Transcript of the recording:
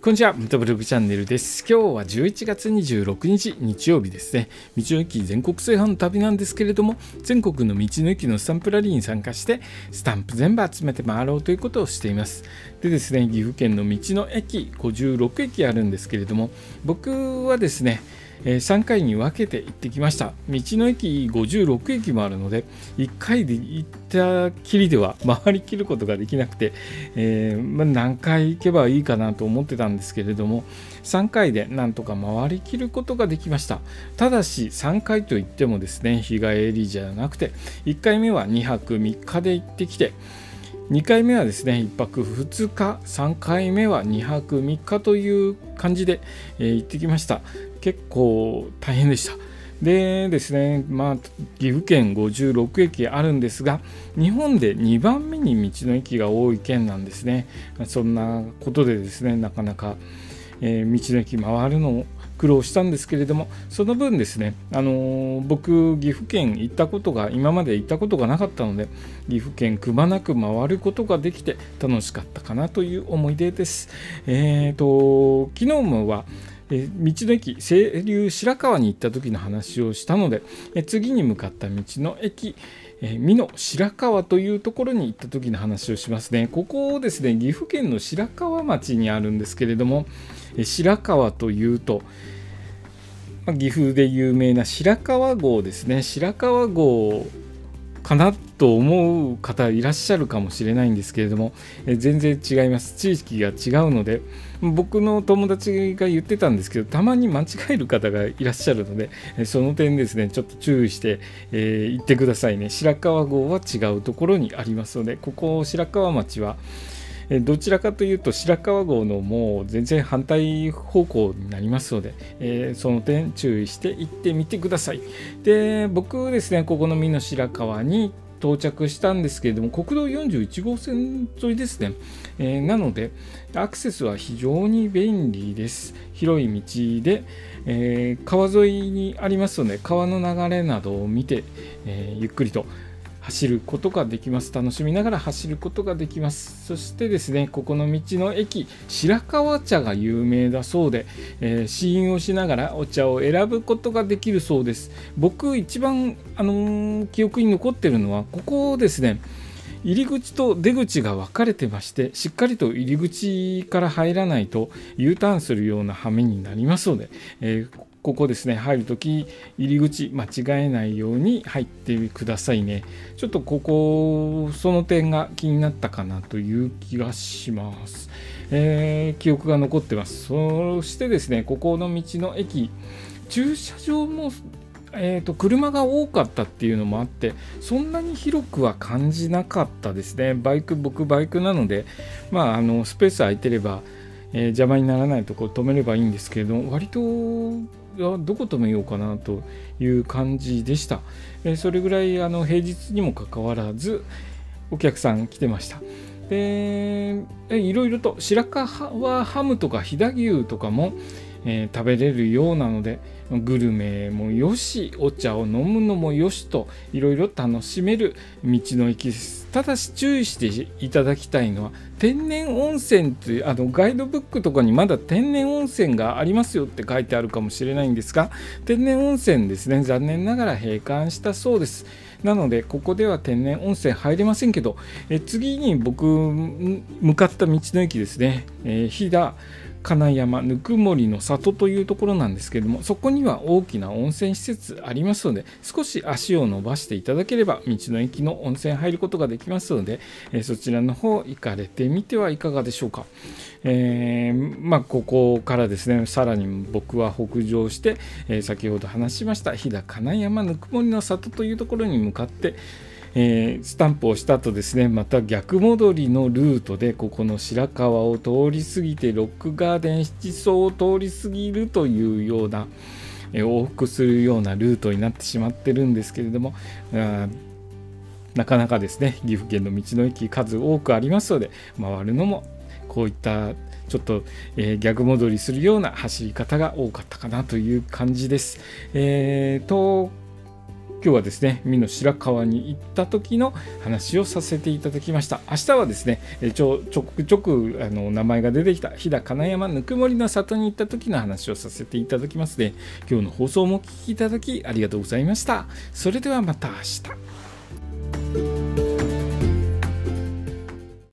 こんにちは、ムトブログチャンネルです。今日は11月26日日曜日ですね。道の駅全国制覇の旅なんですけれども、全国の道の駅のスタンプラリーに参加して、スタンプ全部集めて回ろうということをしています。でですね、岐阜県の道の駅56駅あるんですけれども、僕はですね、え3回に分けて行ってきました。道の駅56駅もあるので1回で行ったきりでは回りきることができなくて、えー、まあ、何回行けばいいかなと思ってたんですけれども3回でなんとか回りきることができました。ただし3回といってもですね日帰りじゃなくて1回目は2泊3日で行ってきて2回目はですね1泊2日3回目は2泊3日という感じで、えー、行ってきました。結構大変でしたでですね、まあ、岐阜県56駅あるんですが日本で2番目に道の駅が多い県なんですねそんなことでですねなかなか、えー、道の駅回るのを苦労したんですけれどもその分ですね、あのー、僕岐阜県行ったことが今まで行ったことがなかったので岐阜県くまなく回ることができて楽しかったかなという思い出です。えーと、昨日もはえ道の駅清流白川に行った時の話をしたので、え次に向かった道の駅え美濃白川というところに行った時の話をしますね。ここですね、岐阜県の白川町にあるんですけれども、え白川というと、ま岐阜で有名な白川郷ですね。白川郷かなと思う方いらっしゃるかもしれないんですけれども、え全然違います。地域が違うので、僕の友達が言ってたんですけど、たまに間違える方がいらっしゃるので、その点ですね、ちょっと注意して、えー、行ってくださいね。白川郷は違うところにありますので、ここ白川町は、どちらかというと白川郷のもう全然反対方向になりますので、え、その点注意して行ってみてください。で僕ですねここの美濃白川に到着したんですけれども国道41号線沿いですね、えー、なのでアクセスは非常に便利です広い道で、えー、川沿いにありますので川の流れなどを見て、えー、ゆっくりと走ることができます。楽しみながら走ることができます。そしてですねここの道の駅白川茶が有名だそうで、えー、試飲をしながらお茶を選ぶことができるそうです。僕一番、あのー、記憶に残ってるのはここですね入り口と出口が分かれてましてしっかりと入り口から入らないと U ターンするような羽目になりますので、えー、ここですね入るとき入り口間違えないように入ってくださいね。ちょっとここその点が気になったかなという気がします、えー、記憶が残ってます。そしてですねここの道の駅駐車場もえーと、車が多かったっていうのもあってそんなに広くは感じなかったですね。バイク僕バイクなので、まあ、あのスペース空いてれば、えー、邪魔にならないところ止めればいいんですけれども割とどこ止めようかなという感じでした。えそれぐらいあの平日にもかかわらずお客さん来てました。でいろいろと白川ハムとか飛騨牛とかも、えー、食べれるようなのでグルメもよしお茶を飲むのもよしといろいろ楽しめる道の駅です。ただし注意していただきたいのは天然温泉というあのガイドブックとかにまだ天然温泉がありますよって書いてあるかもしれないんですが天然温泉ですね。残念ながら閉館したそうです。なのでここでは天然温泉入れませんけどえ次に僕向かった道の駅ですね、えー、飛騨。金山ぬくもりの里というところなんですけれどもそこには大きな温泉施設ありますので少し足を伸ばしていただければ道の駅の温泉入ることができますので、えそちらの方行かれてみてはいかがでしょうか、えー、まあ、ここからですねさらに僕は北上して、え先ほど話しました飛騨金山ぬくもりの里というところに向かってえー、スタンプをした後ですねまた逆戻りのルートでここの白川を通り過ぎてロックガーデン七層を通り過ぎるというような、えー、往復するようなルートになってしまってるんですけれどもなかなかですね岐阜県の道の駅数多くありますので回るのもこういったちょっと、えー、逆戻りするような走り方が多かったかなという感じです。えーと今日はですね美の白川に行った時の話をさせていただきました。明日はですねちょちょくちょくあの名前が出てきた飛騨金山ぬくもりの里に行った時の話をさせていただきますので今日の放送もお聴きいただきありがとうございました。それではまた明日。